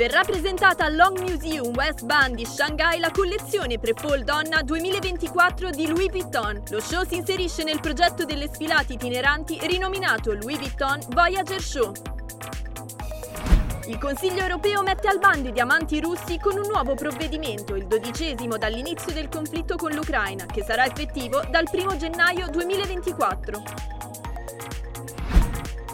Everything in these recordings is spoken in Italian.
Verrà presentata al Long Museum West Bund di Shanghai la collezione Pre-Fall Donna 2024 di Louis Vuitton. Lo show si inserisce nel progetto delle sfilate itineranti rinominato Louis Vuitton Voyager Show. Il Consiglio europeo mette al bando i diamanti russi con un nuovo provvedimento, il dodicesimo dall'inizio del conflitto con l'Ucraina, che sarà effettivo dal 1 gennaio 2024.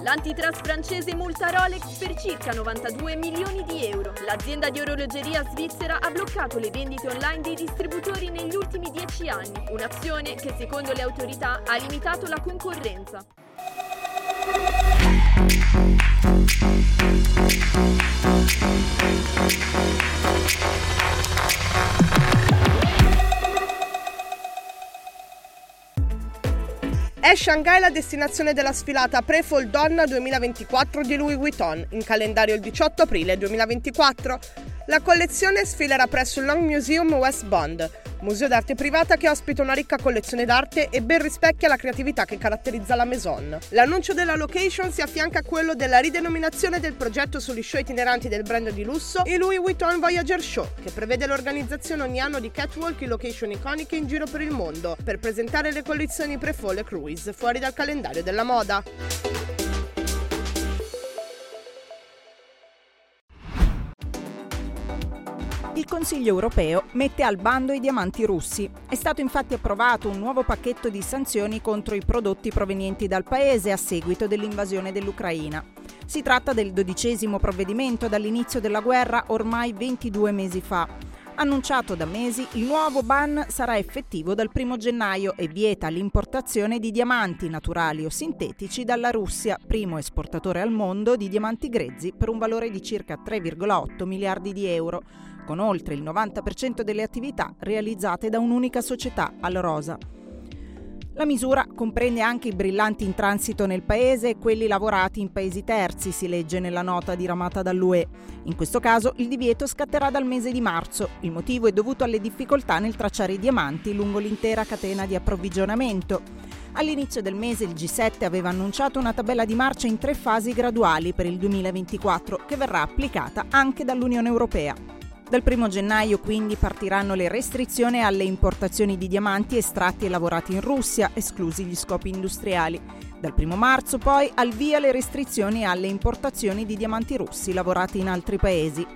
L'antitrust francese multa Rolex per circa 92 milioni di euro. L'azienda di orologeria svizzera ha bloccato le vendite online dei distributori negli ultimi dieci anni, un'azione che secondo le autorità ha limitato la concorrenza. È Shanghai la destinazione della sfilata Pre-Fall Donna 2024 di Louis Vuitton, in calendario il 18 aprile 2024. La collezione sfilerà presso il Long Museum West Bond, museo d'arte privata che ospita una ricca collezione d'arte e ben rispecchia la creatività che caratterizza la Maison. L'annuncio della location si affianca a quello della ridenominazione del progetto sugli show itineranti del brand di lusso, il Louis Vuitton Voyager Show, che prevede l'organizzazione ogni anno di catwalk in location iconiche in giro per il mondo, per presentare le collezioni pre-fall e cruise fuori dal calendario della moda. Il Consiglio europeo mette al bando i diamanti russi. È stato infatti approvato un nuovo pacchetto di sanzioni contro i prodotti provenienti dal paese a seguito dell'invasione dell'Ucraina. Si tratta del dodicesimo provvedimento dall'inizio della guerra ormai 22 mesi fa. Annunciato da mesi, il nuovo ban sarà effettivo dal 1 gennaio e vieta l'importazione di diamanti naturali o sintetici dalla Russia, primo esportatore al mondo di diamanti grezzi per un valore di circa 3,8 miliardi di euro, con oltre il 90% delle attività realizzate da un'unica società, Alrosa. La misura comprende anche i brillanti in transito nel paese e quelli lavorati in paesi terzi, si legge nella nota diramata dall'UE. In questo caso il divieto scatterà dal mese di marzo. Il motivo è dovuto alle difficoltà nel tracciare i diamanti lungo l'intera catena di approvvigionamento. All'inizio del mese il G7 aveva annunciato una tabella di marcia in tre fasi graduali per il 2024 che verrà applicata anche dall'Unione Europea. Dal 1 gennaio quindi partiranno le restrizioni alle importazioni di diamanti estratti e lavorati in Russia, esclusi gli scopi industriali. Dal 1 marzo poi al via le restrizioni alle importazioni di diamanti russi lavorati in altri paesi.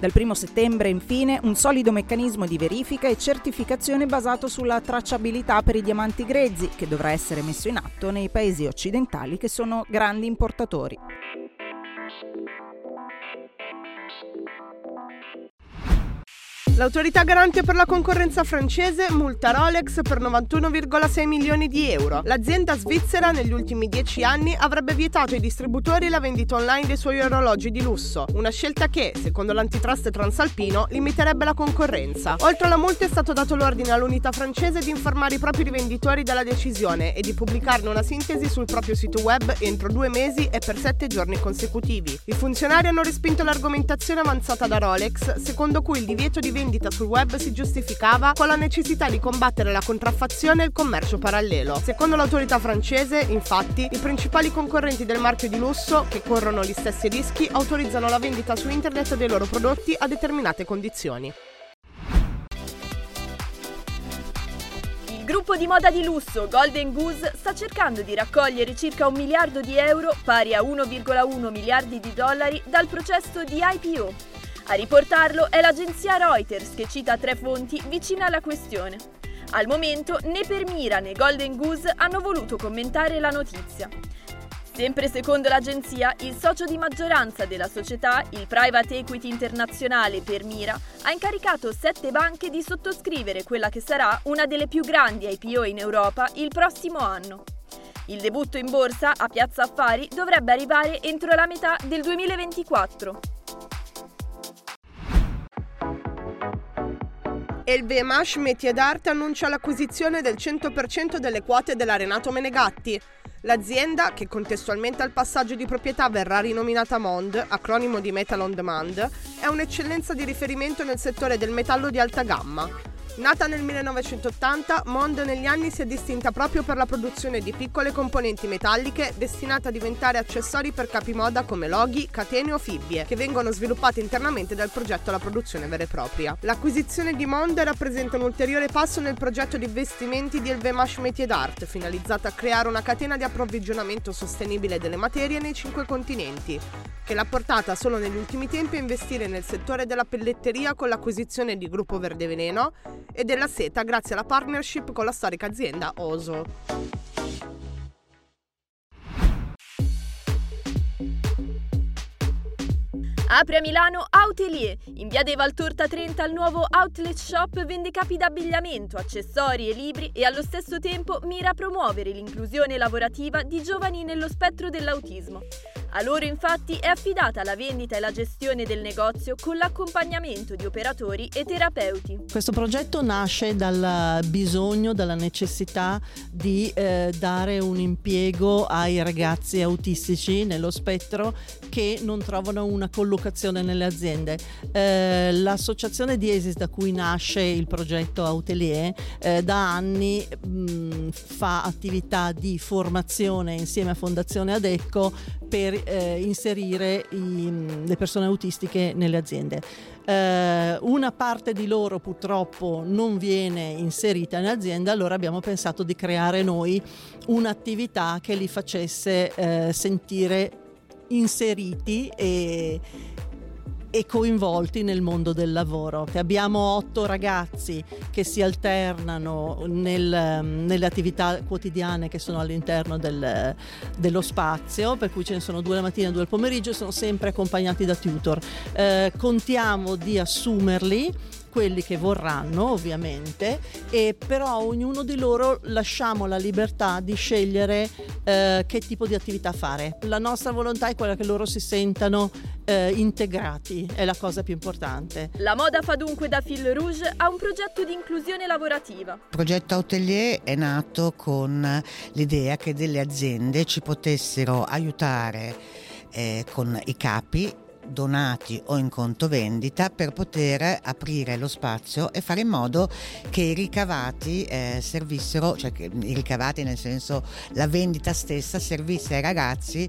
Dal 1 settembre, infine, un solido meccanismo di verifica e certificazione basato sulla tracciabilità per i diamanti grezzi, che dovrà essere messo in atto nei paesi occidentali che sono grandi importatori. L'autorità garante per la concorrenza francese multa Rolex per 91,6 milioni di euro. L'azienda svizzera negli ultimi dieci anni avrebbe vietato ai distributori la vendita online dei suoi orologi di lusso, una scelta che, secondo l'antitrust transalpino, limiterebbe la concorrenza. Oltre alla multa è stato dato l'ordine all'unità francese di informare i propri rivenditori della decisione e di pubblicarne una sintesi sul proprio sito web entro due mesi e per sette giorni consecutivi. I funzionari hanno respinto l'argomentazione avanzata da Rolex, secondo cui il divieto di vendita vendita sul web si giustificava con la necessità di combattere la contraffazione e il commercio parallelo. Secondo l'autorità francese, infatti, i principali concorrenti del marchio di lusso, che corrono gli stessi rischi, autorizzano la vendita su internet dei loro prodotti a determinate condizioni. Il gruppo di moda di lusso Golden Goose sta cercando di raccogliere circa un miliardo di euro, pari a 1,1 miliardi di dollari, dal processo di IPO a riportarlo è l'agenzia Reuters che cita tre fonti vicine alla questione. Al momento né Permira né Golden Goose hanno voluto commentare la notizia. Sempre secondo l'agenzia, il socio di maggioranza della società, il private equity internazionale Permira, ha incaricato sette banche di sottoscrivere quella che sarà una delle più grandi IPO in Europa il prossimo anno. Il debutto in borsa a Piazza Affari dovrebbe arrivare entro la metà del 2024. E il BMH Métier d'Arte annuncia l'acquisizione del 100% delle quote della Renato Menegatti. L'azienda, che contestualmente al passaggio di proprietà verrà rinominata Mond, acronimo di Metal on Demand, è un'eccellenza di riferimento nel settore del metallo di alta gamma, Nata nel 1980, Mond negli anni si è distinta proprio per la produzione di piccole componenti metalliche destinate a diventare accessori per capi moda come loghi, catene o fibbie, che vengono sviluppate internamente dal progetto alla produzione vera e propria. L'acquisizione di Mond rappresenta un ulteriore passo nel progetto di investimenti di LVMH Métier d'Art, finalizzato a creare una catena di approvvigionamento sostenibile delle materie nei cinque continenti, che l'ha portata solo negli ultimi tempi a investire nel settore della pelletteria con l'acquisizione di Gruppo Verde Veleno e della seta grazie alla partnership con la storica azienda Oso. Apre a Milano Outelier. In via dei Valtorta 30 il nuovo outlet shop vende capi d'abbigliamento, accessori e libri e allo stesso tempo mira a promuovere l'inclusione lavorativa di giovani nello spettro dell'autismo. A loro infatti è affidata la vendita e la gestione del negozio con l'accompagnamento di operatori e terapeuti. Questo progetto nasce dal bisogno, dalla necessità di eh, dare un impiego ai ragazzi autistici nello spettro che non trovano una collocazione nelle aziende. Eh, l'associazione Diesis da cui nasce il progetto Autelier eh, da anni mh, fa attività di formazione insieme a Fondazione Adecco per eh, inserire i, le persone autistiche nelle aziende. Eh, una parte di loro purtroppo non viene inserita in azienda, allora abbiamo pensato di creare noi un'attività che li facesse eh, sentire inseriti e e coinvolti nel mondo del lavoro. Abbiamo otto ragazzi che si alternano nel, nelle attività quotidiane che sono all'interno del, dello spazio, per cui ce ne sono due la mattina e due al pomeriggio, sono sempre accompagnati da tutor. Eh, contiamo di assumerli quelli che vorranno ovviamente, e però ognuno di loro lasciamo la libertà di scegliere eh, che tipo di attività fare. La nostra volontà è quella che loro si sentano eh, integrati, è la cosa più importante. La moda fa dunque da fil rouge a un progetto di inclusione lavorativa. Il progetto Hotelier è nato con l'idea che delle aziende ci potessero aiutare eh, con i capi donati o in conto vendita per poter aprire lo spazio e fare in modo che i ricavati eh, servissero, cioè i ricavati nel senso la vendita stessa servisse ai ragazzi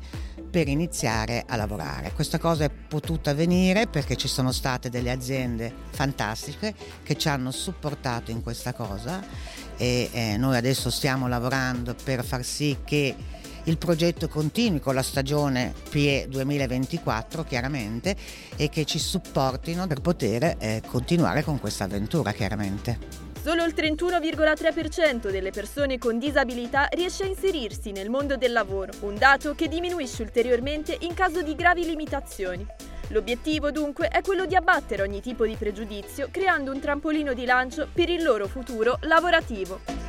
per iniziare a lavorare. Questa cosa è potuta avvenire perché ci sono state delle aziende fantastiche che ci hanno supportato in questa cosa e eh, noi adesso stiamo lavorando per far sì che il progetto continui con la stagione PE 2024 chiaramente e che ci supportino per poter eh, continuare con questa avventura chiaramente. Solo il 31,3% delle persone con disabilità riesce a inserirsi nel mondo del lavoro, un dato che diminuisce ulteriormente in caso di gravi limitazioni. L'obiettivo dunque è quello di abbattere ogni tipo di pregiudizio creando un trampolino di lancio per il loro futuro lavorativo.